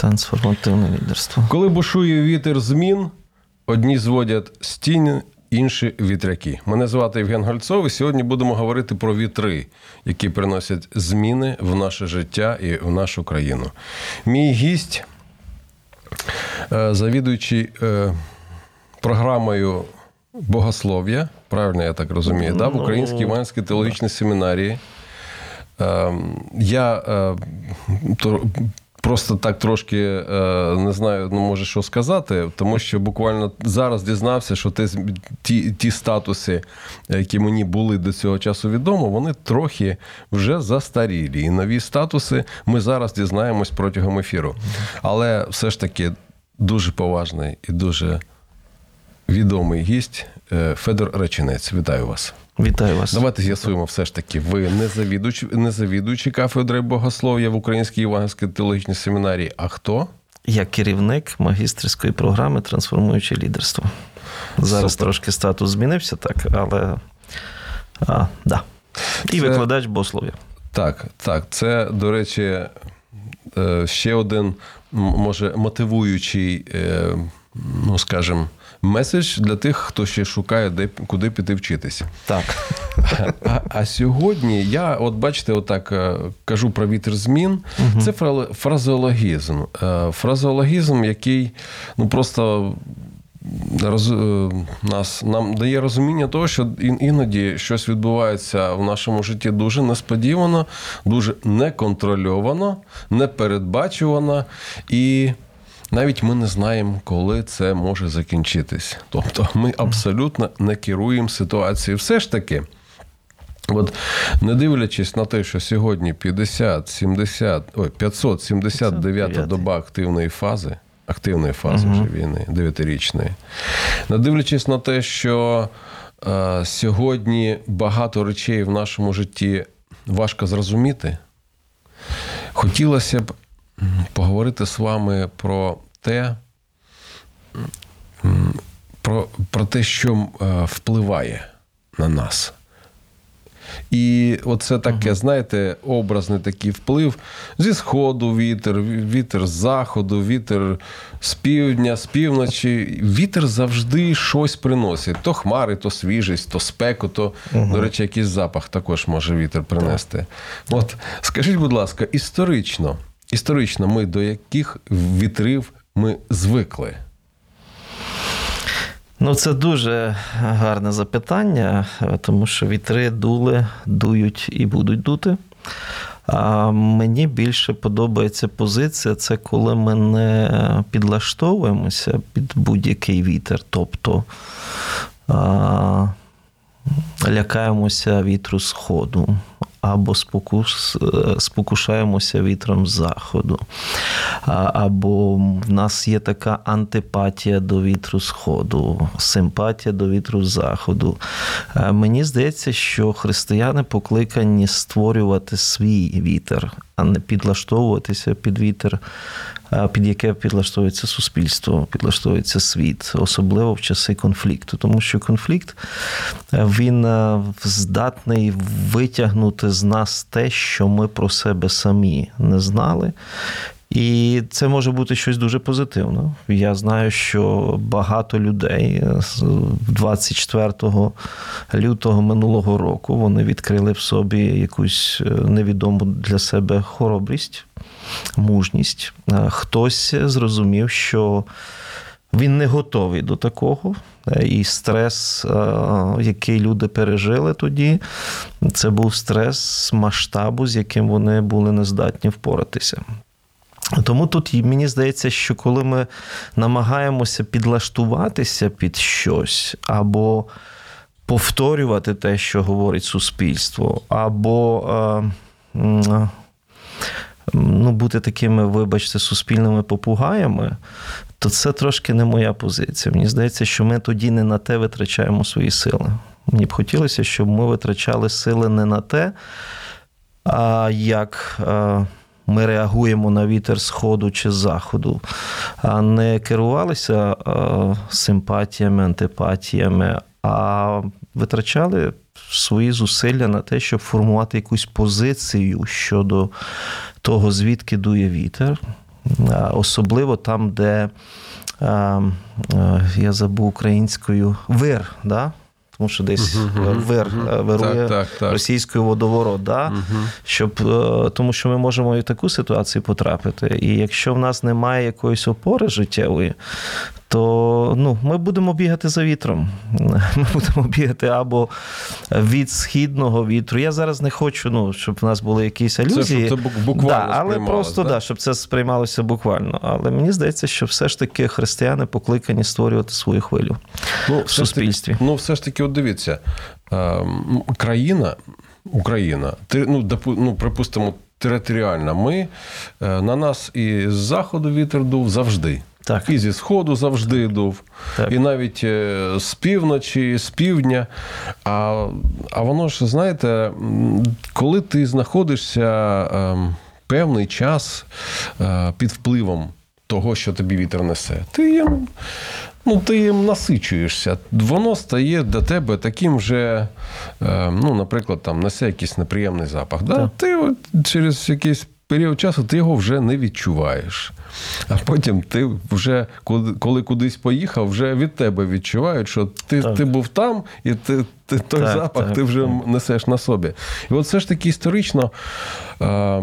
Трансформативне лідерство. Коли бушує вітер змін, одні зводять стіни, інші вітряки. Мене звати Євген Гольцов, і сьогодні будемо говорити про вітри, які приносять зміни в наше життя і в нашу країну. Мій гість, е, завідуючий е, програмою богослов'я, правильно я так розумію, да, в Українській Іванській теологічній семінарії. Е, Я е, то- просто так трошки е, не знаю, ну може що сказати, тому що буквально зараз дізнався, що те, ті, ті статуси, які мені були до цього часу відомо, вони трохи вже застарілі. І нові статуси ми зараз дізнаємось протягом ефіру. Але все ж таки дуже поважний і дуже відомий гість е, Федор Реченець. Вітаю вас. Вітаю вас. Давайте з'ясуємо все ж таки. Ви не завідуючий, не завідуючий кафедри богослов'я в Українській Євангельській теологічній семінарії. А хто? Я керівник магістерської програми Трансформуюче лідерство. Зараз Супер. трошки статус змінився, так, але а, да. І Це- викладач богослов'я. Так, так. Це, до речі, е, ще один, може, мотивуючий, е, ну, скажімо, меседж для тих, хто ще шукає, де куди піти вчитися. Так. А, а сьогодні я, от бачите, отак е, кажу про вітер змін. Це фра- фразеологізм. Е, Фразеологізм, який ну просто. Роз, е, нас нам дає розуміння того, що іноді щось відбувається в нашому житті дуже несподівано, дуже неконтрольовано, непередбачувано, і навіть ми не знаємо, коли це може закінчитись. Тобто ми абсолютно не керуємо ситуацією. Все ж таки. От не дивлячись на те, що сьогодні 50, 70, ой, 579 579. доба активної фази, активної фази вже війни, дев'ятирічної, не дивлячись на те, що е, сьогодні багато речей в нашому житті важко зрозуміти, хотілося б поговорити з вами про те, про, про те, що е, впливає на нас. І оце таке, знаєте, образний такий вплив зі сходу вітер, вітер з заходу, вітер з півдня, з півночі. Вітер завжди щось приносить. То хмари, то свіжість, то спеку, то, до речі, якийсь запах також може вітер принести. От скажіть, будь ласка, історично, історично ми до яких вітрів ми звикли? Ну, це дуже гарне запитання, тому що вітри дули, дують і будуть дути. А мені більше подобається позиція, це коли ми не підлаштовуємося під будь-який вітер. Тобто лякаємося вітру сходу. Або спокус, е, спокушаємося вітром заходу, або в нас є така антипатія до вітру сходу, симпатія до вітру заходу. Е, Мені здається, що християни покликані створювати свій вітер, а не підлаштовуватися під вітер, під яке підлаштовується суспільство, підлаштовується світ, особливо в часи конфлікту. Тому що конфлікт е, він е, здатний витягнути з нас те, що ми про себе самі не знали. І це може бути щось дуже позитивне. Я знаю, що багато людей з 24 лютого минулого року вони відкрили в собі якусь е, невідому для себе хоробрість, мужність. Е, Хтось зрозумів, що він не готовий до такого. Е, І стрес, е, який люди пережили тоді, це був стрес масштабу, з яким вони були нездатні впоратися. Тому тут мені здається, що коли ми намагаємося підлаштуватися під щось, або повторювати те, що говорить суспільство, або е, м, ну, бути такими, вибачте, суспільними попугаями, то це трошки не моя позиція. Мені здається, що ми тоді не на те витрачаємо свої сили. Мені б хотілося, щоб ми витрачали сили не на те, а як е, ми реагуємо на вітер сходу чи заходу, а не керувалися симпатіями, антипатіями, а витрачали свої зусилля на те, щоб формувати якусь позицію щодо того, звідки дує вітер, особливо там, де я забув українською вир. Да? Тому що десь uh-huh, вир uh-huh. вирує так, так, так. російською водоворот, да? uh-huh. щоб, е, тому що ми можемо і в таку ситуацію потрапити. І якщо в нас немає якоїсь опори життєвої, то ну, ми будемо бігати за вітром. Ми будемо бігати або від східного вітру. Я зараз не хочу, ну, щоб в нас були якісь алюзії. Це, щоб це буквально да, але просто да? да, щоб це сприймалося буквально. Але мені здається, що все ж таки християни покликані створювати свою хвилю ну, в суспільстві. Таки, ну, все ж таки, от дивіться, країна, Україна, ну, ну, припустимо, територіальна. Ми е, на нас і з заходу вітер дув завжди. Так. І зі сходу завжди дув, так. і навіть е, з півночі, з півдня. А а воно ж, знаєте, коли ти знаходишся ем, певний час е, під впливом того, що тобі вітер несе, ти їм, ну, ти їм насичуєшся. Воно стає для тебе таким же, ем, ну, наприклад, там несе якийсь неприємний запах. Да? Ти от через якийсь період часу ти його вже не відчуваєш. А потім ти вже, коли кудись поїхав, вже від тебе відчувають, що ти ти був там, і ти, ти той так, запах так, ти вже так. несеш на собі. І от все ж таки історично е,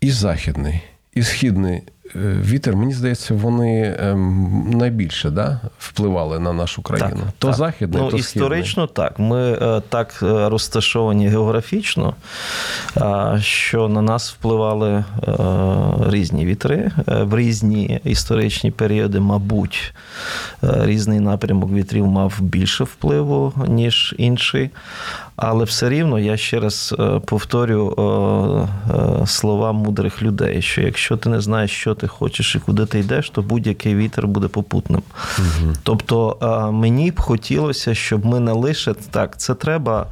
і західний, і східний вітер, мені здається, вони ем, найбільше да, впливали на нашу країну. Так, то так. західний, ну, то історично східний. так. Ми е, так е, розташовані географічно, що на нас впливали різні вітри в різні історичні періоди, мабуть, різний напрямок вітрів мав більше впливу, ніж інший. Але все рівно я ще раз е, повторю е, е, слова мудрих людей: що якщо ти не знаєш, що ти хочеш і куди ти йдеш, то будь-який вітер буде попутним. Угу. Тобто мені б хотілося, щоб ми не лише так, це треба.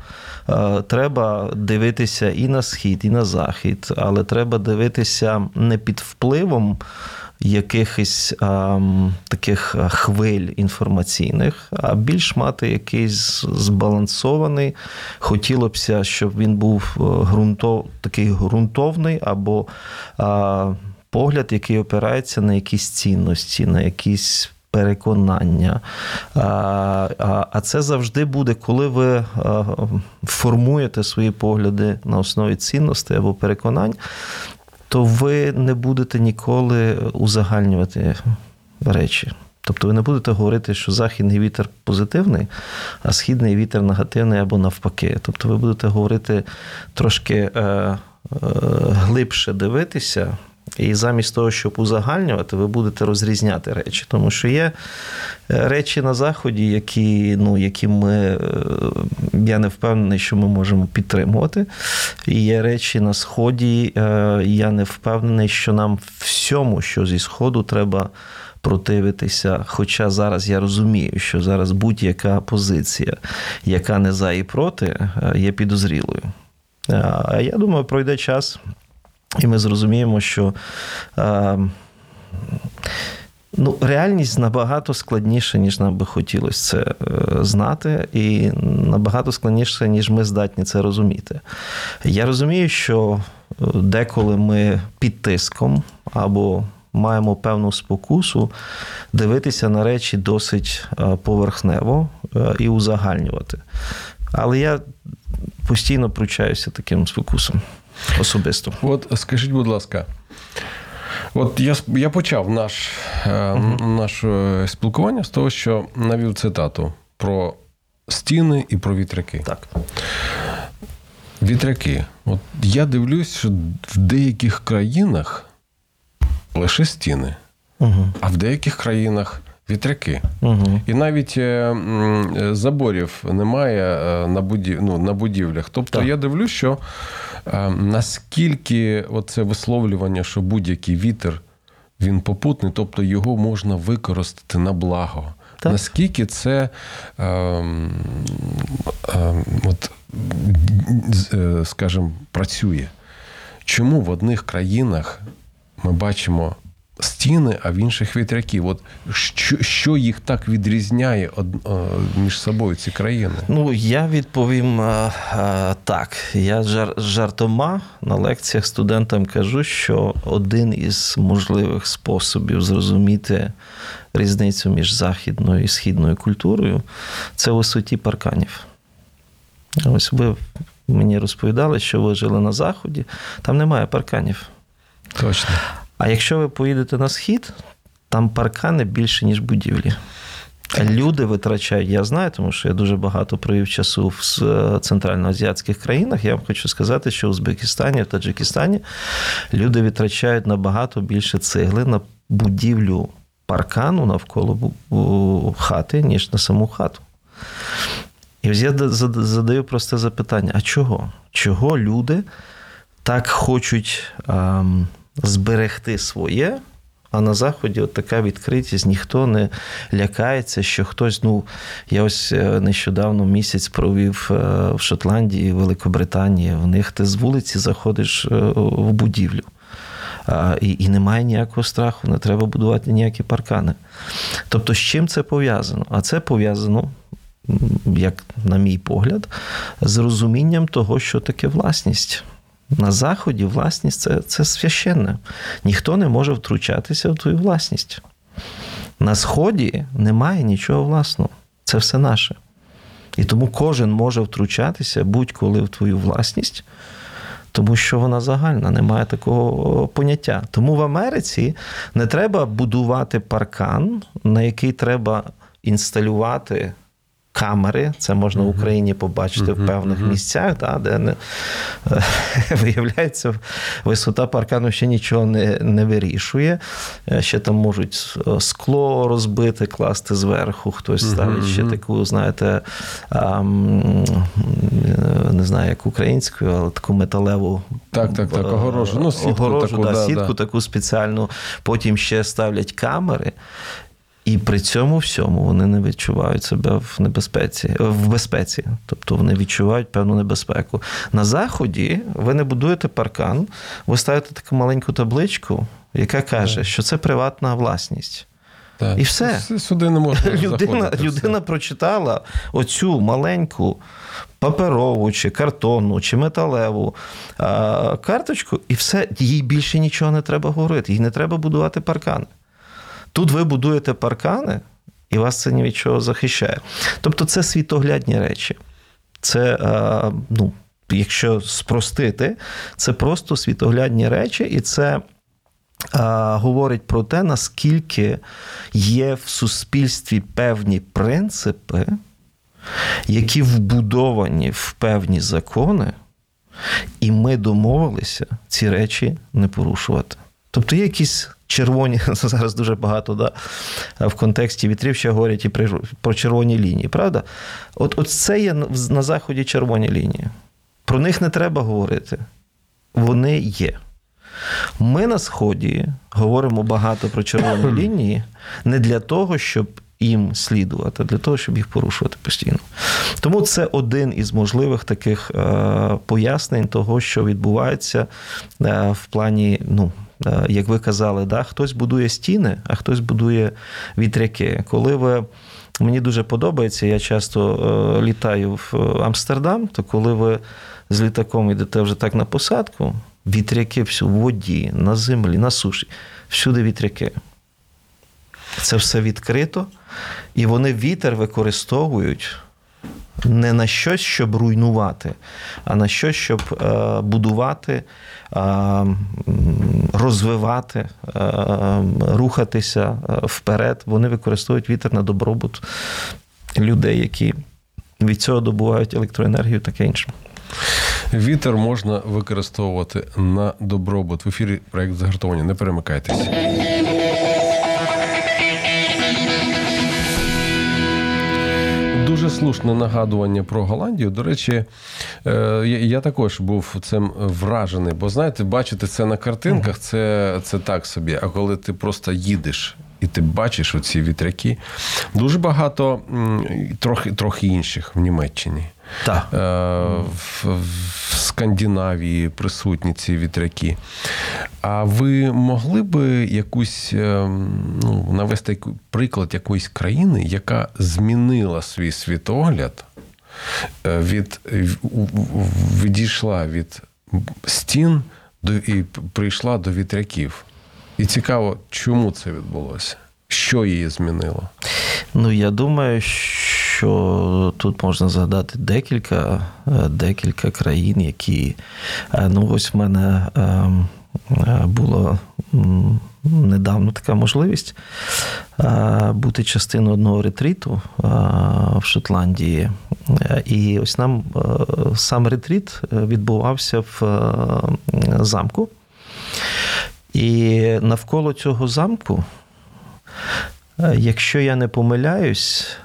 Треба дивитися і на схід, і на захід, але треба дивитися не під впливом якихось а, таких хвиль інформаційних, а більш мати якийсь збалансований. Хотілося б, щоб він був е, ґрунтов, такий ґрунтовний або а, погляд, який опирається на якісь цінності, на якісь. Переконання. А це завжди буде, коли ви формуєте свої погляди на основі цінностей або переконань, то ви не будете ніколи узагальнювати речі. Тобто ви не будете говорити, що західний вітер позитивний, а східний вітер негативний або навпаки. Тобто ви будете говорити трошки е, е, глибше дивитися і замість того, щоб узагальнювати, ви будете розрізняти речі. Тому що є е, речі на Заході, які ну, які ми, е, я не впевнений, що ми можемо підтримувати. І є речі на Сході, е, я не впевнений, що нам всьому, що зі Сходу, треба. Противитися, хоча зараз я розумію, що зараз будь-яка позиція, яка не за і проти, є підозрілою. А я думаю, пройде час, і ми зрозуміємо, що е, ну, реальність набагато складніша, ніж нам би хотілося це е, знати, і набагато складніше, ніж ми здатні це розуміти. Я розумію, що е, деколи ми під тиском або маємо певну спокусу дивитися на речі досить е, поверхнево і узагальнювати. Але я постійно пручаюся таким спокусом особисто. От скажіть, будь ласка, от я я почав наш, uh наше спілкування з того, що навів цитату про стіни і про вітряки. Так. Вітряки. От я дивлюсь, що в деяких країнах лише стіни, uh а в деяких країнах вітряки. Угу. І навіть е, заборів немає е, на будів... ну, на будівлях. Тобто так. я дивлюсь, що е, наскільки це висловлювання, що будь-який вітер він попутний, тобто його можна використати на благо. Так. Наскільки це, е, е, от, е, скажімо, працює? Чому в одних країнах ми бачимо стіни, а в інших вітряків. От що що їх так відрізняє між собою ці країни? Ну я відповім а, а, так. Я жар, жартома на лекціях студентам кажу, що один із можливих способів зрозуміти різницю між західною і східною культурою це висоті парканів. Ось ви мені розповідали, що ви жили на заході, там немає парканів. Точно. А якщо ви поїдете на схід, там паркани більше, ніж будівлі. Люди витрачають, я знаю, тому що я дуже багато провів часу в е, центральноазіатських країнах. Я вам хочу сказати, що в Узбекистані, в Таджикистані люди витрачають набагато більше цегли на будівлю паркану навколо хати, ніж на саму хату. І ось я задаю просте запитання: а чого? Чого люди так хочуть ем, зберегти своє. А на Заході от така відкритість, ніхто не лякається, що хтось. Ну, я ось е, нещодавно місяць провів е, в Шотландії, Великобританії. В них ти з вулиці заходиш е, в будівлю. І і немає ніякого страху, не треба будувати ніякі паркани. Тобто, з чим це пов'язано? А це пов'язано, як на мій погляд, з розумінням того, що таке власність. На Заході власність це, це священне. Ніхто не може втручатися в твою власність. На Сході немає нічого власного. Це все наше. І тому кожен може втручатися будь-коли в твою власність, тому що вона загальна, немає такого поняття. Тому в Америці не треба будувати паркан, на який треба інсталювати камери. Це можна в Україні побачити в певних місцях, да, де не, виявляється, висота паркану ще нічого не не вирішує. Е, ще там можуть е, скло розбити, класти зверху, хтось ставить ще таку, знаєте, не знаю, як українською, але таку металеву так, так, так, огорожу. Ну, сітку огорожу, таку, да, да, сітку да. таку спеціальну. Потім ще ставлять камери. І при цьому всьому вони не відчувають себе в небезпеці, в безпеці, тобто вони відчувають певну небезпеку. На заході ви не будуєте паркан, ви ставите таку маленьку табличку, яка каже, що це приватна власність. Так. І все. Сюди не можна людина людина прочитала оцю маленьку паперову, чи картонну, чи металеву а, карточку, і все, їй більше нічого не треба говорити, їй не треба будувати паркани. Тут ви будуєте паркани, і вас це ні від чого захищає. Тобто це світоглядні речі. Це, ну, якщо спростити, це просто світоглядні речі, і це. Говорить про те, наскільки є в суспільстві певні принципи, які вбудовані в певні закони, і ми домовилися ці речі не порушувати. Тобто є якісь червоні, зараз дуже багато да, в контексті вітрів ще говорять і про червоні лінії, правда? От, от це є на Заході червоні лінії. Про них не треба говорити. Вони є. Ми на Сході говоримо багато про червоні лінії не для того, щоб їм слідувати, а для того, щоб їх порушувати постійно. Тому це один із можливих таких е, пояснень того, що відбувається е, в плані. ну, як ви казали, да, хтось будує стіни, а хтось будує вітряки. Коли ви. Мені дуже подобається, я часто е, літаю в Амстердам, то коли ви з літаком йдете вже так на посадку, вітряки всю в воді, на землі, на суші, всюди вітряки. Це все відкрито, і вони вітер використовують не на щось, щоб руйнувати, а на щось, щоб е, будувати, е, розвивати, е, рухатися вперед. Вони використовують вітер на добробут людей, які від цього добувають електроенергію, таке інше. Вітер можна використовувати на добробут. В ефірі проєкт загартовані. Не перемикайтеся. Дуже слушне нагадування про Голландію. До речі, е, я, я також був цим вражений, бо знаєте, бачити це на картинках, це, це так собі. А коли ти просто їдеш. І ти бачиш оці вітряки. Дуже багато трохи, трохи інших в Німеччині. Так. Е, в, в Скандинавії присутні ці вітряки. А ви могли би якусь е, ну, навести приклад якоїсь країни, яка змінила свій світогляд, е, від, відійшла від стін до, і прийшла до вітряків? І цікаво, чому це відбулося? Що її змінило? Ну, я думаю, що тут можна згадати декілька, е, декілька країн, які. е, Ну, ось в мене е, було недавно така можливість бути частиною одного ретріту е, в Шотландії. І ось нам сам ретріт е, відбувався в замку. І навколо цього замку Якщо я не помиляюсь,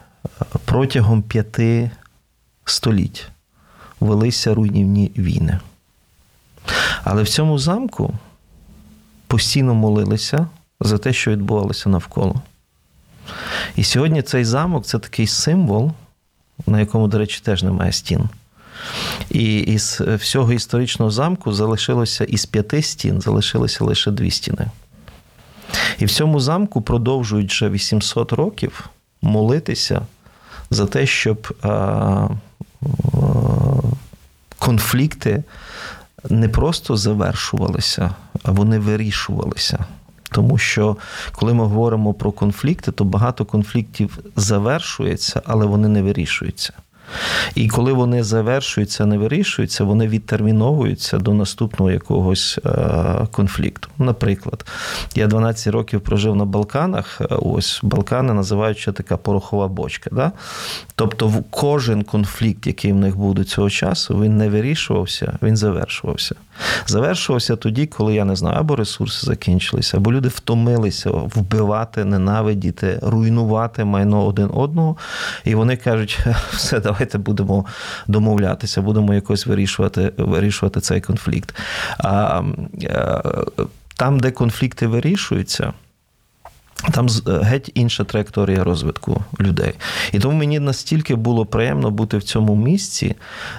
протягом п'яти століть велися руйнівні війни. Але в цьому замку постійно молилися за те, що відбувалося навколо. І сьогодні цей замок це такий символ, на якому, до речі, теж немає стін. І із всього історичного замку залишилося із п'яти стін, залишилося лише дві стіни. І в цьому замку продовжують вже 800 років молитися за те, щоб а, а, конфлікти не просто завершувалися, а вони вирішувалися. Тому що коли ми говоримо про конфлікти, то багато конфліктів завершується, але вони не вирішуються. І коли вони завершуються, не вирішуються, вони відтерміновуються до наступного якогось е, конфлікту. Наприклад, я 12 років прожив на Балканах. е, Ось Балкани називають ще така порохова бочка. Да? Тобто, кожен конфлікт, який в них був до цього часу, він не вирішувався, він завершувався. Завершувався тоді, коли я не знаю, або ресурси закінчилися, або люди втомилися вбивати, ненавидіти, руйнувати майно один одного. І вони кажуть, все, давайте будемо домовлятися, будемо якось вирішувати, вирішувати цей конфлікт. А е, там, де конфлікти вирішуються. Там геть інша траєкторія розвитку людей. І тому мені настільки було приємно бути в цьому місці,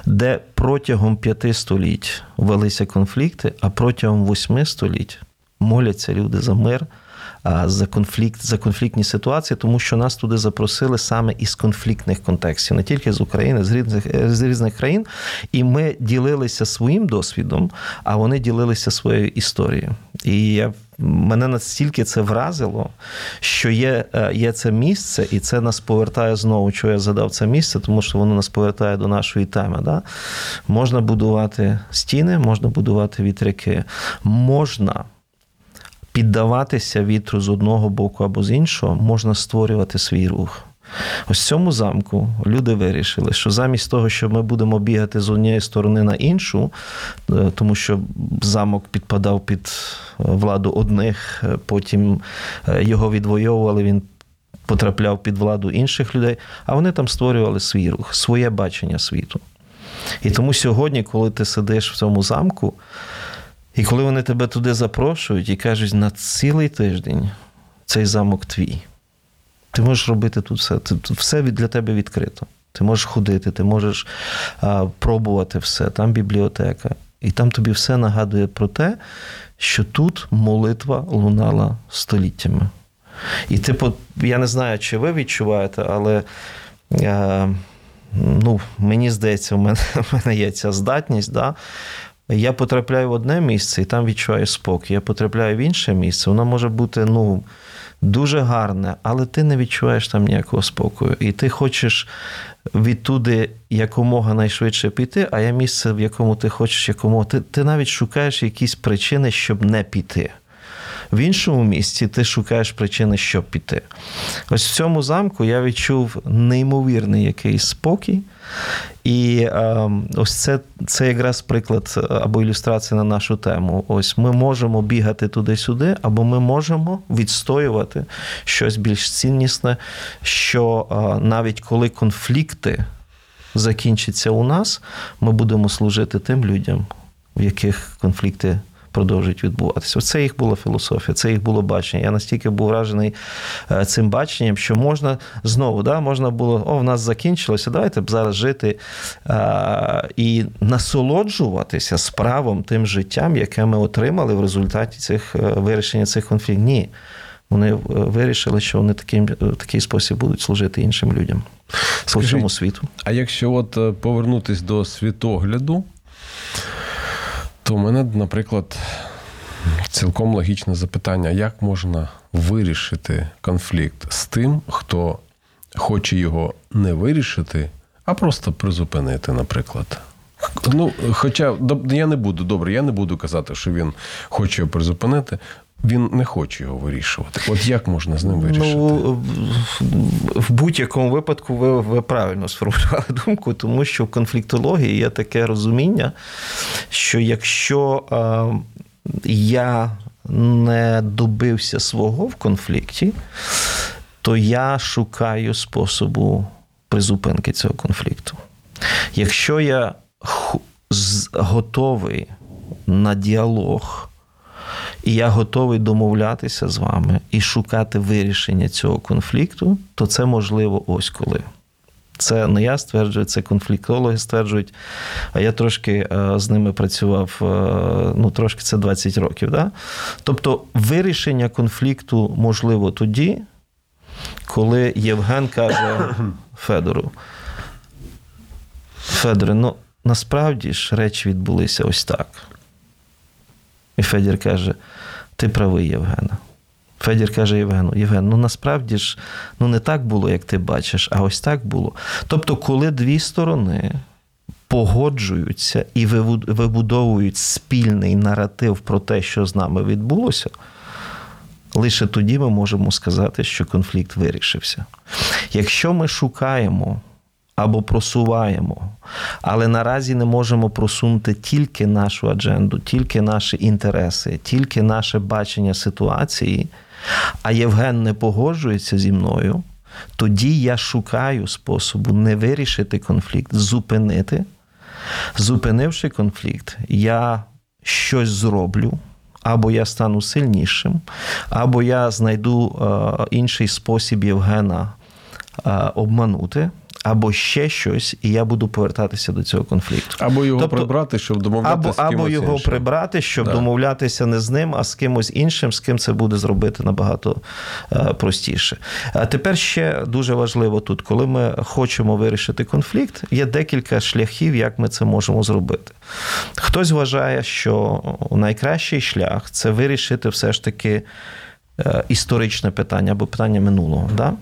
де протягом п'яти століть велися конфлікти, а протягом восьми століть моляться люди за мир, за конфлікт, за конфліктні ситуації, тому що нас туди запросили саме із конфліктних контекстів, не тільки з України, з різних, з різних країн. І ми ділилися своїм досвідом, а вони ділилися своєю історією. І я мене настільки це вразило, що є, е, є це місце, і це нас повертає знову. Чого я задав це місце, тому що воно нас повертає до нашої теми. Да? Можна будувати стіни, можна будувати вітряки, можна. Піддаватися вітру з одного боку або з іншого, можна створювати свій рух. Ось в цьому замку люди вирішили, що замість того, що ми будемо бігати з однієї сторони на іншу, е, тому що замок підпадав під е, владу одних, е, потім його відвоювали, він потрапляв під владу інших людей, а вони там створювали свій рух, своє бачення світу. І тому сьогодні, коли ти сидиш в цьому замку, і коли вони тебе туди запрошують і кажуть, на цілий тиждень цей замок твій. Ти можеш робити тут все. Все для тебе відкрито. Ти можеш ходити, ти можеш а, пробувати все. Там бібліотека. І там тобі все нагадує про те, що тут молитва лунала століттями. І типу, я не знаю, чи ви відчуваєте, але е, ну, мені здається, в мене, в мене є ця здатність. Да? Я потрапляю в одне місце і там відчуваю спокій. Я потрапляю в інше місце, воно може бути ну, дуже гарне, але ти не відчуваєш там ніякого спокою. І ти хочеш відтуди якомога найшвидше піти, а є місце, в якому ти хочеш якомога. Ти, ти навіть шукаєш якісь причини, щоб не піти. В іншому місці ти шукаєш причини, щоб піти. Ось в цьому замку я відчув неймовірний якийсь спокій. І е, ось це це якраз приклад е, або ілюстрація на нашу тему. Ось ми можемо бігати туди-сюди, або ми можемо відстоювати щось більш ціннісне, що е, навіть коли конфлікти закінчаться у нас, ми будемо служити тим людям, в яких конфлікти продовжують відбуватися. Оце їх була філософія, це їх було бачення. Я настільки був вражений е, цим баченням, що можна знову, да, можна було, о, в нас закінчилося, давайте б зараз жити а, і насолоджуватися справом тим життям, яке ми отримали в результаті цих е, вирішення цих конфліктів. Ні. Вони е, вирішили, що вони таким такий спосіб будуть служити іншим людям по всьому світу. А якщо от повернутись до світогляду, то в мене, наприклад, цілком логічне запитання: як можна вирішити конфлікт з тим, хто хоче його не вирішити, а просто призупинити, наприклад. Ну, Хоча я не буду добре, я не буду казати, що він хоче його призупинити. Він не хоче його вирішувати. От як можна з ним вирішити? Ну, В будь-якому випадку ви ви правильно сформулювали думку, тому що в конфліктології є таке розуміння, що якщо е, я не добився свого в конфлікті, то я шукаю способу призупинки цього конфлікту. Якщо я готовий на діалог, і я готовий домовлятися з вами і шукати вирішення цього конфлікту, то це можливо ось коли. Це не я стверджую, це конфліктологи стверджують. А я трошки е, з ними працював, е, ну трошки це 20 років. Да? Тобто вирішення конфлікту можливо тоді, коли Євген каже Федору. Федоре, ну насправді ж речі відбулися ось так. І Федір каже: Ти правий, Євгена. Федір каже Євгену, Євген, ну насправді ж ну не так було, як ти бачиш, а ось так було. Тобто, коли дві сторони погоджуються і вибудовують спільний наратив про те, що з нами відбулося, лише тоді ми можемо сказати, що конфлікт вирішився. Якщо ми шукаємо або просуваємо. Але наразі не можемо просунути тільки нашу адженду, тільки наші інтереси, тільки наше бачення ситуації. А Євген не погоджується зі мною. Тоді я шукаю способу не вирішити конфлікт, зупинити. Зупинивши конфлікт, я щось зроблю, або я стану сильнішим, або я знайду е, інший спосіб Євгена е, обманути або ще щось, і я буду повертатися до цього конфлікту. Або його тобто, прибрати, щоб домовлятися або, з кимось або його іншим. прибрати, щоб да. домовлятися не з ним, а з кимось іншим, з ким це буде зробити набагато е, простіше. А тепер ще дуже важливо тут, коли ми хочемо вирішити конфлікт, є декілька шляхів, як ми це можемо зробити. Хтось вважає, що найкращий шлях це вирішити все ж таки е, історичне питання або питання минулого. Да?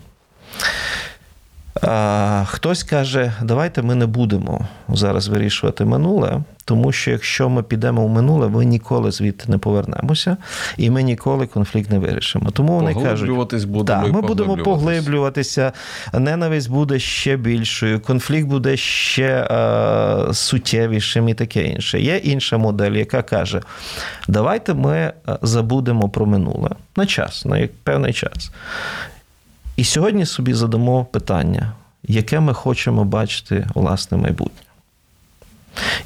Хтось каже, давайте ми не будемо зараз вирішувати минуле, тому що якщо ми підемо в минуле, ми ніколи звідти не повернемося, і ми ніколи конфлікт не вирішимо. Тому вони кажуть, будемо так, ми будемо поглиблюватися, ненависть буде ще більшою, конфлікт буде ще е, суттєвішим і таке інше. Є інша модель, яка каже: давайте ми е, забудемо про минуле на час, на певний час. І сьогодні собі задамо питання, яке ми хочемо бачити власне майбутнє.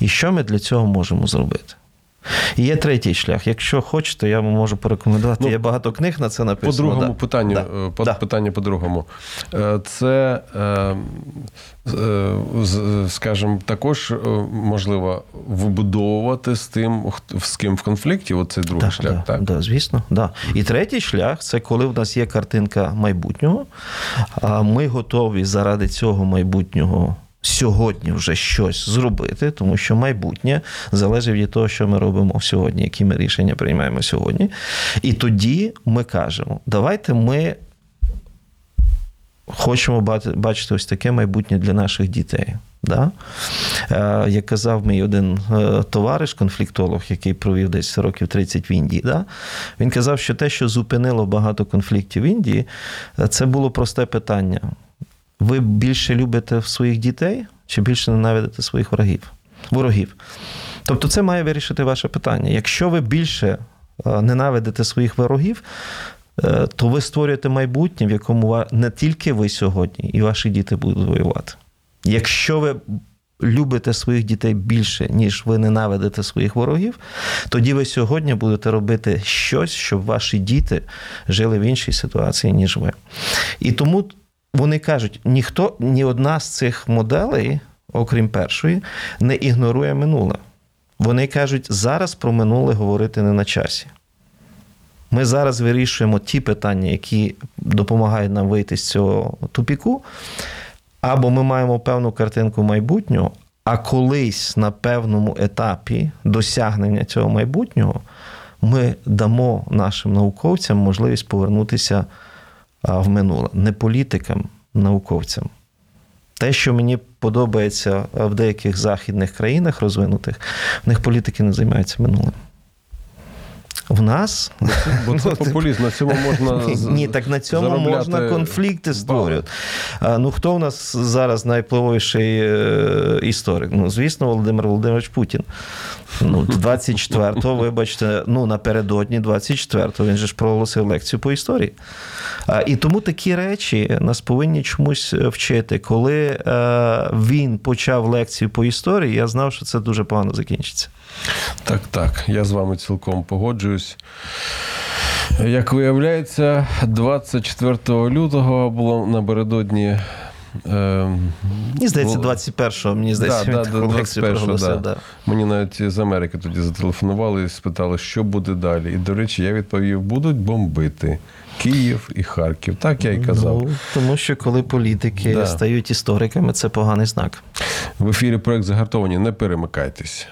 І що ми для цього можемо зробити? І є третій шлях. Якщо хочете, я вам можу порекомендувати. Ну, є багато книг на це написано. По другому да. питанню, да. Е, по, да. питання по-другому. Е, це, е, скажімо, також можливо вибудовувати з тим, з ким в конфлікті. Оцей другий шлях. Да, так, да, звісно. Да. І третій шлях це коли в нас є картинка майбутнього, а ми готові заради цього майбутнього сьогодні вже щось зробити, тому що майбутнє залежить від того, що ми робимо сьогодні, які ми рішення приймаємо сьогодні. І тоді ми кажемо, давайте ми. Хочемо бачити ось таке майбутнє для наших дітей. Да? Е, як казав мій один е, товариш, конфліктолог, який провів десь років 30 в Індії, да? він казав, що те, що зупинило багато конфліктів в Індії, це було просте питання. Ви більше любите своїх дітей чи більше ненавидите своїх ворогів. ворогів. Тобто, це має вирішити ваше питання. Якщо ви більше е, ненавидите своїх ворогів, е, то ви створюєте майбутнє, в якому не тільки ви сьогодні, і ваші діти будуть воювати. Якщо ви любите своїх дітей більше, ніж ви ненавидите своїх ворогів, тоді ви сьогодні будете робити щось, щоб ваші діти жили в іншій ситуації, ніж ви. І тому вони кажуть, ніхто, ні одна з цих моделей, окрім першої, не ігнорує минуле. Вони кажуть, зараз про минуле говорити не на часі. Ми зараз вирішуємо ті питання, які допомагають нам вийти з цього тупіку. Або ми маємо певну картинку майбутнього, а колись на певному етапі досягнення цього майбутнього ми дамо нашим науковцям можливість повернутися а, в минуле, не політикам, науковцям. Те, що мені подобається в деяких західних країнах розвинутих, в них політики не займаються минулим. В нас Бо це Ну, популізм, на цьому можна ні, так на цьому можна конфлікти створювати. Ну хто у нас зараз найвпливовіший е, історик? Ну, звісно, Володимир Володимирович Путін. Ну, 24-го, вибачте, ну напередодні 24-го він же ж проголосив лекцію по історії. А, І тому такі речі нас повинні чомусь вчити. Коли е, він почав лекцію по історії, я знав, що це дуже погано закінчиться. Так, так, я з вами цілком погоджуюсь. Як виявляється, 24 лютого було напередодні. Е, Мені здається, було- 21-го, мені здається, Да, да, да, 21-го, да. Да. Мені навіть з Америки тоді зателефонували і спитали, що буде далі. І, до речі, я відповів: будуть бомбити Київ і Харків. Так я і казав. Ну, тому що коли політики Да. стають істориками, це поганий знак. В ефірі проект загартовані. Не перемикайтесь.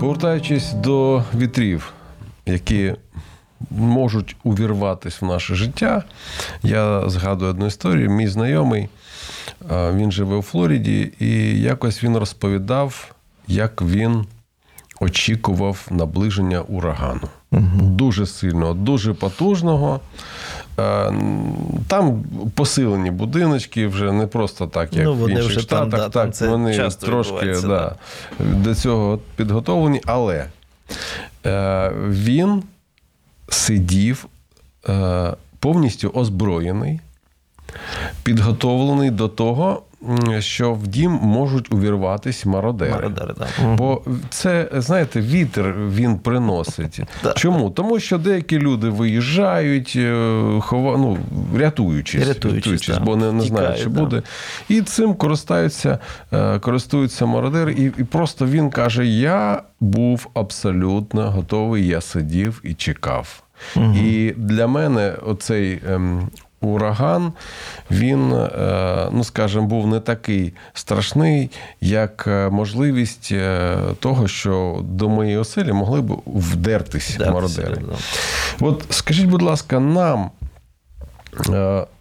Повертаючись до вітрів, які можуть увірватися в наше життя, я згадую одну історію. Мій знайомий, він живе у Флориді, і якось він розповідав, як він очікував наближення урагану. Дуже сильного, дуже потужного. Е, Там посилені будиночки вже не просто так, як Ну, в інших вже там, штатах. да, там так, це вони часто трошки відбувається, да, до цього підготовлені, але е, він сидів е, повністю озброєний, підготовлений до того, що в дім можуть увірватися мародери. Мародери, да. Бо це, знаєте, вітер він приносить. Чому? Тому що деякі люди виїжджають, е, хова, ну, рятуючись, Рятуючись, да. бо не, не знають, що да. буде. І цим користаються, е, користуються мародери. І, і просто він каже: Я був абсолютно готовий, я сидів і чекав. І для мене оцей. ем, Ураган, він, е, ну скажімо, був не такий страшний, як е, можливість е, того, що до моєї оселі могли б вдертись Да, мародери. да. От скажіть, будь ласка, нам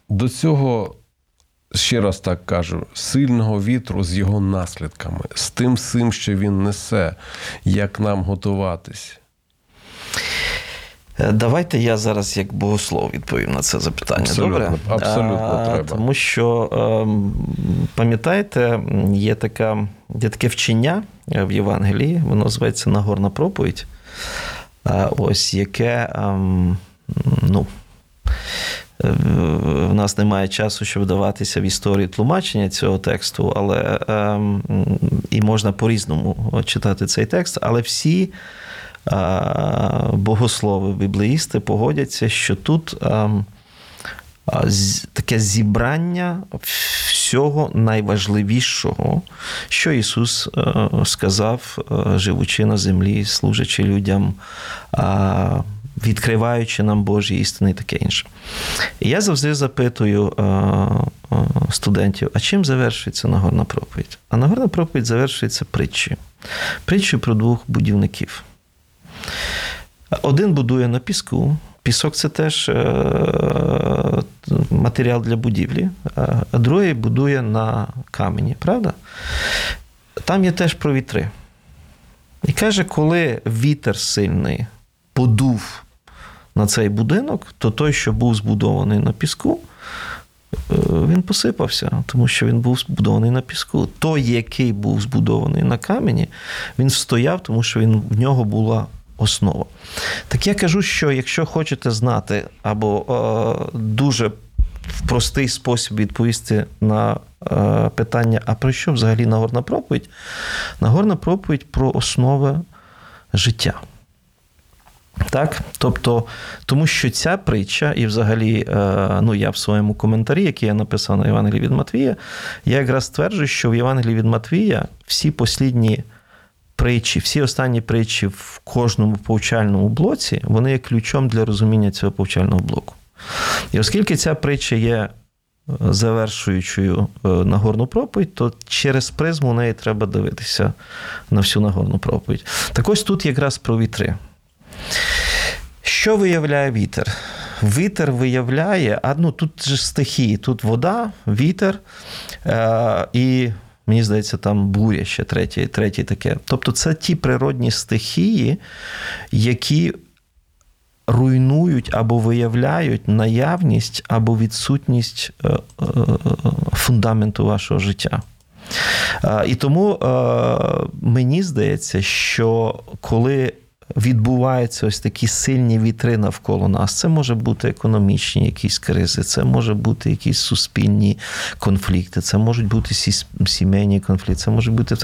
до цього, ще раз так кажу, сильного вітру з його наслідками, з тим всім, що він несе, як нам готуватись? Е, Давайте я зараз як богослов відповім на це запитання. Абсолютно, Добре? абсолютно А, треба. Тому що, ем, пам'ятаєте, є, така, є таке вчення е, в Євангелії, воно зветься Нагорна проповідь. Ось яке, ем, ну. е, В нас немає часу, щоб вдаватися в історію тлумачення цього тексту, але ем, і можна по-різному читати цей текст, але всі богослови, біблеїсти погодяться, що тут ем, таке зібрання всього найважливішого, що Ісус е, сказав, е, живучи на землі, служачи людям, відкриваючи нам Божі істини і таке інше. І я завжди запитую е, студентів, а чим завершується Нагорна проповідь? А Нагорна проповідь завершується притчею. Притчею про двох будівників. Один будує на піску. Пісок це теж е, матеріал для будівлі, а другий будує на камені, правда? Там є теж про вітри. І каже, коли вітер сильний подув на цей будинок, то той, що був збудований на піску, е, він посипався, тому що він був збудований на піску. Той, який був збудований на камені, він стояв, тому що він, в нього була основа. Так я кажу, що якщо хочете знати або е, дуже в простий спосіб відповісти на е, питання, а про що взагалі Нагорна проповідь? Нагорна проповідь про основи життя. Так, тобто, тому що ця притча, і взагалі, е, ну я в своєму коментарі, який я написав на Євангелії від Матвія, я якраз стверджую, що в Євангелії від Матвія всі послідні притчі, всі останні притчі в кожному повчальному блоці, вони є ключом для розуміння цього повчального блоку. І оскільки ця притча є е, завершуючою е, Нагорну проповідь, то через призму неї треба дивитися на всю Нагорну проповідь. Так ось тут якраз про вітри. Що виявляє вітер? Вітер виявляє, а ну тут же стихії, тут вода, вітер е, і, мені здається, там буря ще третє, третє таке. Тобто це ті природні стихії, які руйнують або виявляють наявність або відсутність е, е, фундаменту вашого життя. Е, І тому мені здається, що коли відбуваються ось такі сильні вітри навколо нас. Це може бути економічні якісь кризи, це може бути якісь суспільні конфлікти, це можуть бути сімейні конфлікти, це може бути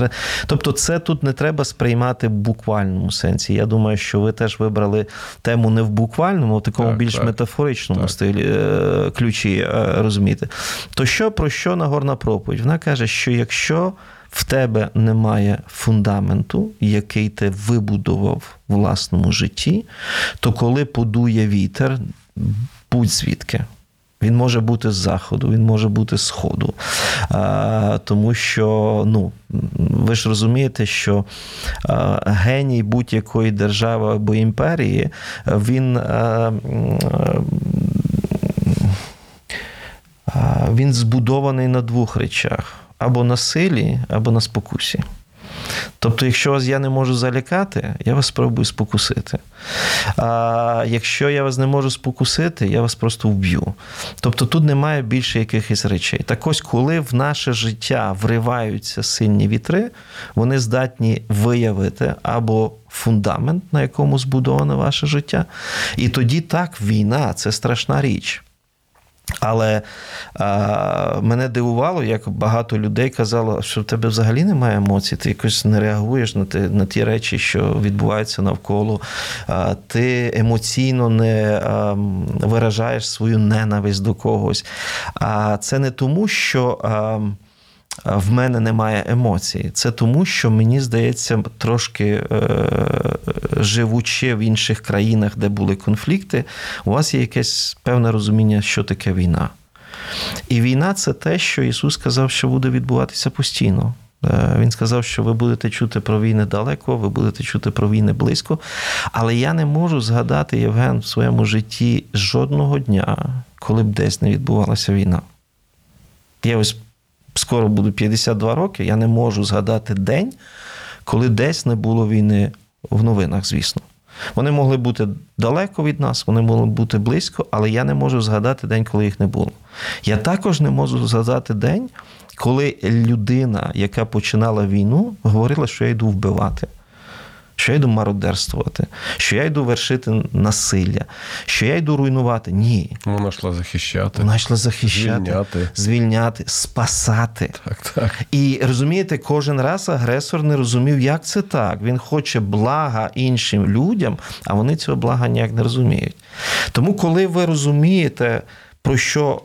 Тобто, це тут не треба сприймати в буквальному сенсі. Я думаю, що ви теж вибрали тему не в буквальному, а в такому так, більш так, метафоричному так. стилі е, ключі е, розуміти. То що про що Нагорна проповідь? Вона каже, що якщо в тебе немає фундаменту, який ти вибудував в власному житті, то коли подує вітер, будь звідки. Він може бути з заходу, він може бути з сходу. А, Тому що, ну, ви ж розумієте, що а, геній будь-якої держави або імперії, він. А, він збудований на двох речах або на силі, або на спокусі. Тобто, якщо вас я не можу залякати, я вас спробую спокусити. А якщо я вас не можу спокусити, я вас просто вб'ю. Тобто тут немає більше якихось речей. Так ось, коли в наше життя вриваються сильні вітри, вони здатні виявити або фундамент, на якому збудоване ваше життя. І тоді так, війна це страшна річ. Але а, мене дивувало, як багато людей казало, що в тебе взагалі немає емоцій, ти якось не реагуєш на ті, на ті речі, що відбуваються навколо. А, Ти емоційно не а, виражаєш свою ненависть до когось. А це не тому, що. А, в мене немає емоцій. Це тому, що мені здається, трошки е, живучи в інших країнах, де були конфлікти, у вас є якесь певне розуміння, що таке війна. І війна це те, що Ісус сказав, що буде відбуватися постійно. Е, він сказав, що ви будете чути про війни далеко, ви будете чути про війни близько. Але я не можу згадати Євген в своєму житті жодного дня, коли б десь не відбувалася війна. Я ось скоро буду 52 роки, я не можу згадати день, коли десь не було війни в новинах, звісно. Вони могли бути далеко від нас, вони могли бути близько, але я не можу згадати день, коли їх не було. Я також не можу згадати день, коли людина, яка починала війну, говорила, що я йду вбивати що я йду мародерствувати, що я йду вершити насилля, що я йду руйнувати. Ні. Вона йшла захищати. Вона йшла захищати, звільняти, звільняти спасати. Так, так. І розумієте, кожен раз агресор не розумів, як це так. Він хоче блага іншим людям, а вони цього блага ніяк не розуміють. Тому, коли ви розумієте про що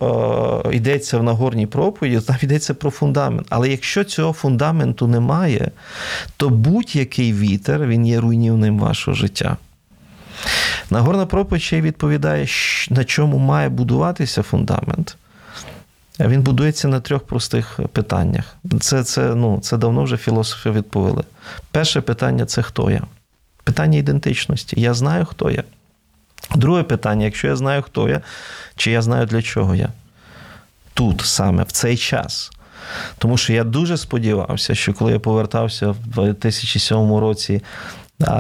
е, йдеться в Нагорній проповіді, там йдеться про фундамент. Але якщо цього фундаменту немає, то будь-який вітер він є руйнівним вашого життя. Нагорна проповідь ще й відповідає, на чому має будуватися фундамент. Він будується на трьох простих питаннях. Це це, ну, це давно вже філософи відповіли. Перше питання це хто я? Питання ідентичності. Я знаю, хто я. Друге питання: якщо я знаю, хто я, чи я знаю, для чого я? Тут саме, в цей час. Тому що я дуже сподівався, що коли я повертався в 2007 році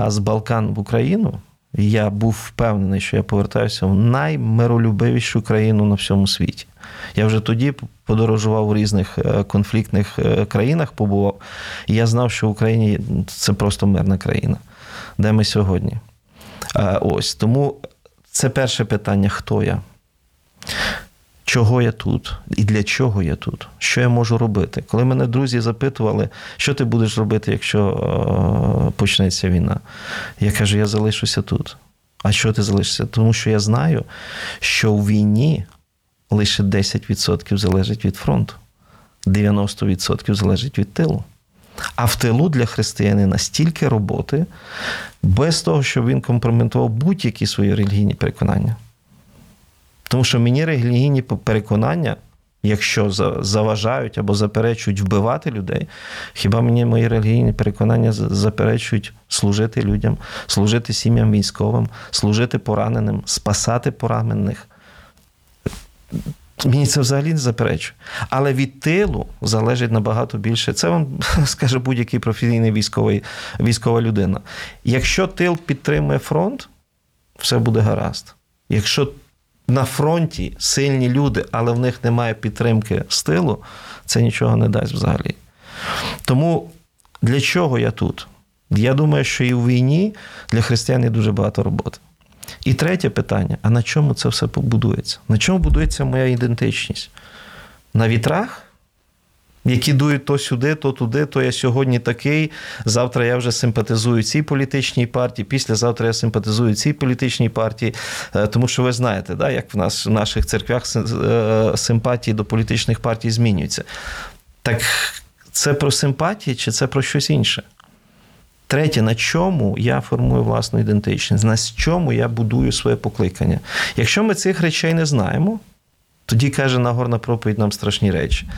з Балкан в Україну, я був впевнений, що я повертаюся в наймиролюбивішу країну на всьому світі. Я вже тоді подорожував у різних е, конфліктних е, країнах, побував, і я знав, що в Україні це просто мирна країна, де ми сьогодні. Е, Ось тому це перше питання: хто я? Чого я тут і для чого я тут? Що я можу робити? Коли мене друзі запитували, що ти будеш робити, якщо е, почнеться війна, я кажу, я залишуся тут. А що ти залишишся? Тому що я знаю, що у війні лише 10% залежить від фронту, 90% залежить від тилу. А в тилу для християнина стільки роботи, без того, щоб він компрометував будь-які свої релігійні переконання. Тому що мені релігійні переконання, якщо заважають або заперечують вбивати людей, хіба мені мої релігійні переконання заперечують служити людям, служити сім'ям військовим, служити пораненим, спасати поранених? Мені це взагалі не заперечує. Але від тилу залежить набагато більше. Це вам скаже будь-який професійний військовий, військова людина. Якщо тил підтримує фронт, все буде гаразд. Якщо на фронті сильні люди, але в них немає підтримки з тилу, це нічого не дасть взагалі. Тому для чого я тут? Я думаю, що і в війні для християн є дуже багато роботи. І третє питання: а на чому це все побудується? На чому будується моя ідентичність? На вітрах? Які дують то сюди, то туди, то я сьогодні такий. Завтра я вже симпатизую цій політичній партії, післязавтра я симпатизую цій політичній партії. Тому що ви знаєте, да, як в нас в наших церквях симпатії до політичних партій змінюються. Так це про симпатії чи це про щось інше? Третє, на чому я формую власну ідентичність, на чому я будую своє покликання. Якщо ми цих речей не знаємо, тоді каже Нагорна проповідь нам страшні речі.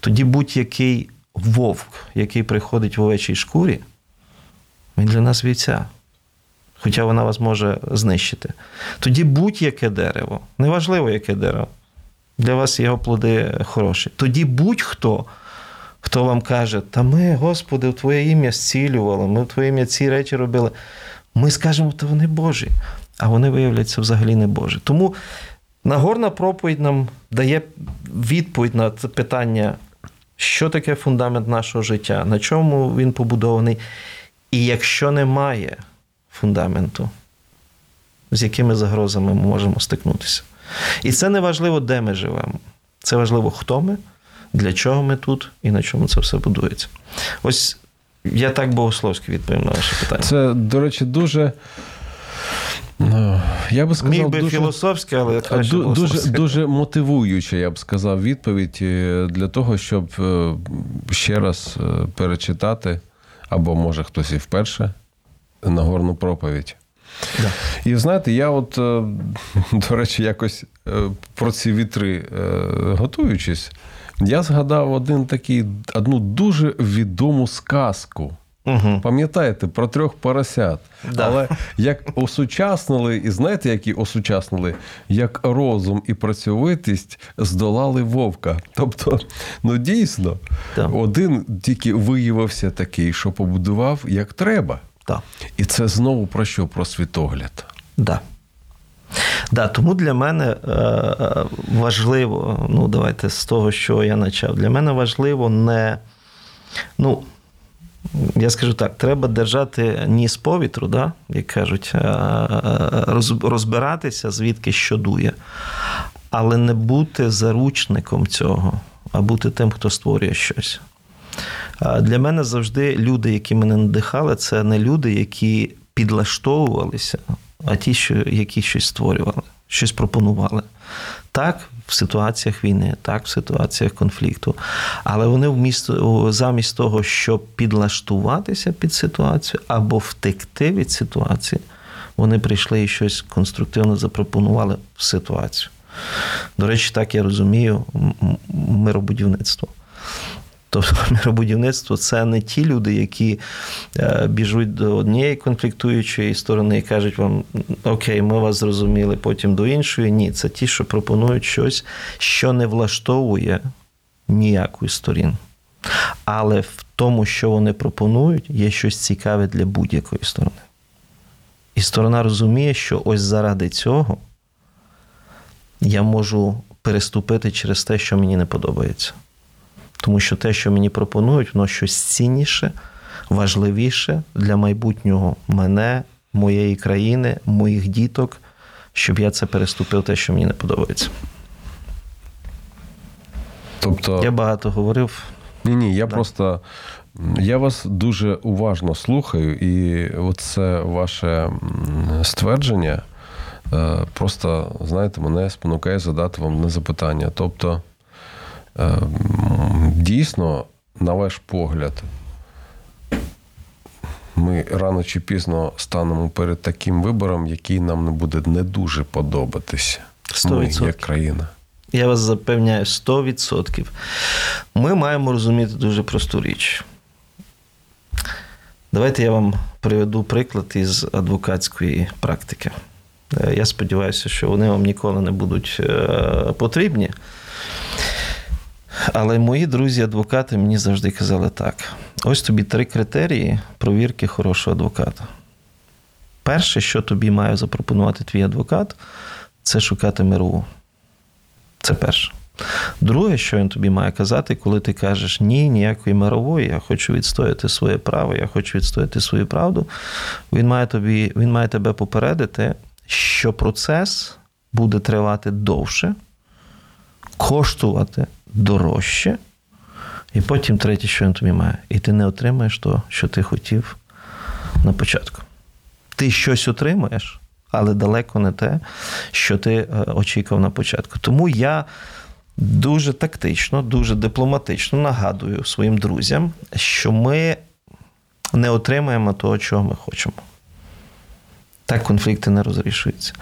Тоді будь-який вовк, який приходить в овечій шкурі, він для нас вівця. Хоча вона вас може знищити. Тоді будь-яке дерево, неважливо, яке дерево, для вас його плоди хороші. Тоді будь-хто, хто вам каже, та ми, Господи, в Твоє ім'я зцілювали, ми в Твоє ім'я ці речі робили. Ми скажемо, то вони Божі, а вони виявляться взагалі не Божі. Тому Нагорна проповідь нам дає відповідь на це питання, що таке фундамент нашого життя, на чому він побудований. І якщо немає фундаменту, з якими загрозами ми можемо стикнутися. І це не важливо, де ми живемо. Це важливо, хто ми, для чого ми тут і на чому це все будується. Ось я так богословськи відповім на ваше питання. Це, до речі, дуже. Ну, я би сказав, Міг би дуже, філософське, але краще дуже, дуже мотивуюча, я б сказав, відповідь е, для того, щоб е, ще раз е, перечитати, або може хтось і вперше Нагорну проповідь. Да. І знаєте, я от, до речі, якось про ці вітри готуючись, я згадав один такий, одну дуже відому сказку. Угу. Пам'ятаєте про трьох поросят. Да. Але як осучаснили, і знаєте, які осучаснили, як розум і працьовитість здолали вовка. Тобто, ну дійсно, Да. один тільки виявився такий, що побудував як треба. Так. І це знову про що? Про світогляд. Да. Да, тому для мене е, е, важливо, ну давайте з того, що я почав. Для мене важливо не. Ну, я скажу так, треба держати ніс повітру, да, як кажуть, е, розбиратися, звідки що дує, але не бути заручником цього, а бути тим, хто створює щось. Для мене завжди люди, які мене надихали, це не люди, які підлаштовувалися, а ті, що, які щось створювали, щось пропонували. Так, в ситуаціях війни, так, в ситуаціях конфлікту. Але вони вмісто, замість того, щоб підлаштуватися під ситуацію або втекти від ситуації, вони прийшли і щось конструктивно запропонували в ситуацію. До речі, так я розумію миробудівництво. Тобто миробудівництво це не ті люди, які е, біжуть до однієї конфліктуючої сторони і кажуть вам, окей, ми вас зрозуміли, потім до іншої. Ні, це ті, що пропонують щось, що не влаштовує ніякої сторін. Але в тому, що вони пропонують, є щось цікаве для будь-якої сторони. І сторона розуміє, що ось заради цього я можу переступити через те, що мені не подобається. Тому що те, що мені пропонують, воно щось цінніше, важливіше для майбутнього мене, моєї країни, моїх діток, щоб я це переступив, те, що мені не подобається. Тобто, Я багато говорив. ні, ні, я просто я вас дуже уважно слухаю, і оце ваше ствердження е, просто, знаєте, мене спонукає задати вам не запитання. Тобто, е, дійсно, на ваш погляд, ми рано чи пізно станемо перед таким вибором, який нам не буде не дуже подобатися. Ми, як країна. Я вас запевняю 100%. Ми маємо розуміти дуже просту річ. Давайте я вам приведу приклад із адвокатської практики. Е, Я сподіваюся, що вони вам ніколи не будуть е, потрібні. Але мої друзі-адвокати мені завжди казали так: ось тобі три критерії провірки хорошого адвоката. Перше, що тобі має запропонувати твій адвокат, це шукати мирову. Це перше. Друге, що він тобі має казати, коли ти кажеш ні, ніякої мирової, я хочу відстояти своє право, я хочу відстояти свою правду. Він має тобі, він має тебе попередити, що процес буде тривати довше, коштувати дорожче. І потім третє, що він тобі має. І ти не отримаєш того, що ти хотів на початку. Ти щось отримаєш, але далеко не те, що ти е, очікував на початку. Тому я дуже тактично, дуже дипломатично нагадую своїм друзям, що ми не отримаємо того, чого ми хочемо. Так конфлікти не розрішуються.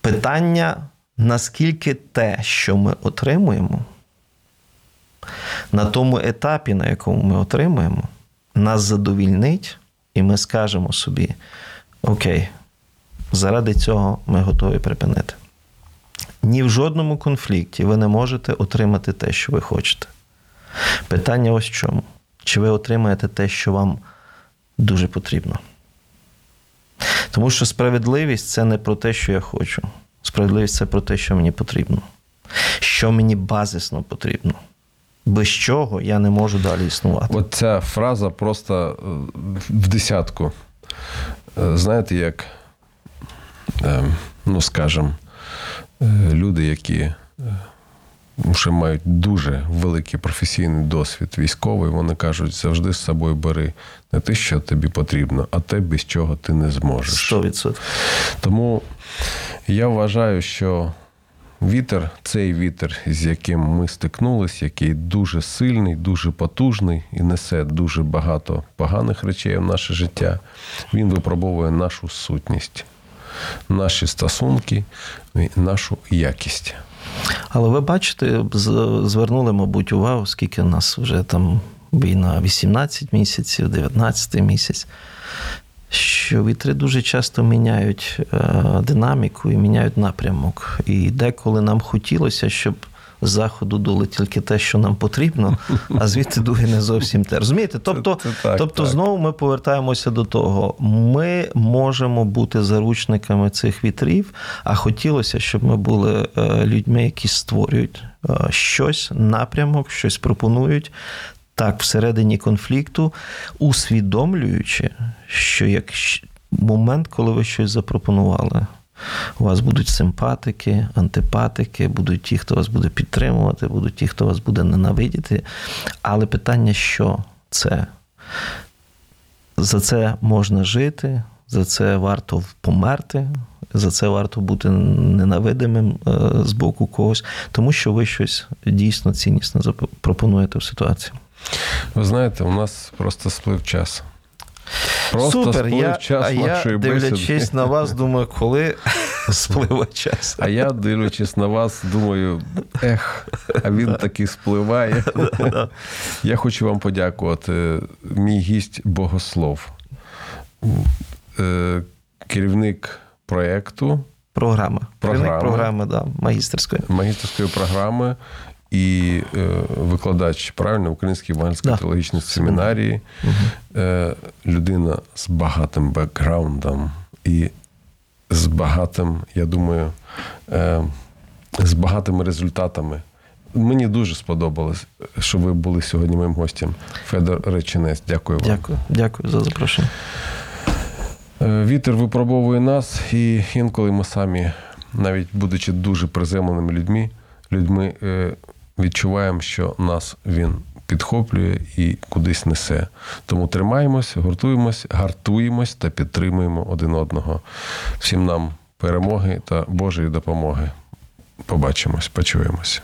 Питання, наскільки те, що ми отримуємо, на тому етапі, на якому ми отримуємо, нас задовільнить, і ми скажемо собі: Окей, заради цього ми готові припинити. Ні в жодному конфлікті ви не можете отримати те, що ви хочете. Питання ось в чому. Чи ви отримаєте те, що вам дуже потрібно? Тому що справедливість це не про те, що я хочу. Справедливість це про те, що мені потрібно. Що мені базисно потрібно. Без чого я не можу далі існувати. От ця фраза просто е, в десятку. Е, Знаєте, як, е, ну скажем, е, люди, які вже мають дуже великий професійний досвід військовий, вони кажуть, завжди з собою бери не те, що тобі потрібно, а те, без чого ти не зможеш. 100%. Тому я вважаю, що вітер, цей вітер, з яким ми стикнулись, який дуже сильний, дуже потужний і несе дуже багато поганих речей в наше життя, він випробовує нашу сутність, наші стосунки, нашу якість. Але ви бачите, звернули, мабуть, увагу, скільки у нас вже там війна 18 місяців, 19 місяць. Що вітри дуже часто міняють е, динаміку і міняють напрямок. І деколи нам хотілося, щоб з заходу дуло тільки те, що нам потрібно, а звідти дує не зовсім те. Розумієте? Тобто, Це- це так, тобто так. знову ми повертаємося до того. Ми можемо бути заручниками цих вітрів, а хотілося, щоб ми були е, людьми, які створюють е, щось, напрямок, щось пропонують. Так, всередині конфлікту, усвідомлюючи, що як момент, коли ви щось запропонували, у вас будуть симпатики, антипатики, будуть ті, хто вас буде підтримувати, будуть ті, хто вас буде ненавидіти. Але питання, що це? За це можна жити, за це варто померти, за це варто бути ненавидимим е, з боку когось, тому що ви щось дійсно ціннісно запропонуєте в ситуації. Ви знаєте, у нас просто сплив час. Просто Супер, сплив я, час а я, нашої бесіди. дивлячись на вас, думаю, коли спливе час. А я, дивлячись на вас, думаю, ех, а він таки спливає. Я хочу вам подякувати. Мій гість Богослов, Е, керівник проєкту, Програма. Програма. Програми, да, магістерської. магістерської програми і е, викладач правильно Української евангельської Да. теологічної семінарії, Е, людина з багатим бекграундом і з багатим, я думаю, е, з багатими результатами. Мені дуже сподобалось, що ви були сьогодні моїм гостем. Федор Реченець. Дякую вам. Дякую, дякую за запрошення. Е, Вітер випробовує нас, і інколи ми самі, навіть будучи дуже приземленими людьми, людьми е, відчуваємо, що нас він підхоплює і кудись несе. Тому тримаємось, гуртуємось, гартуємось та підтримуємо один одного. Всім нам перемоги та Божої допомоги. Побачимось, почуємося.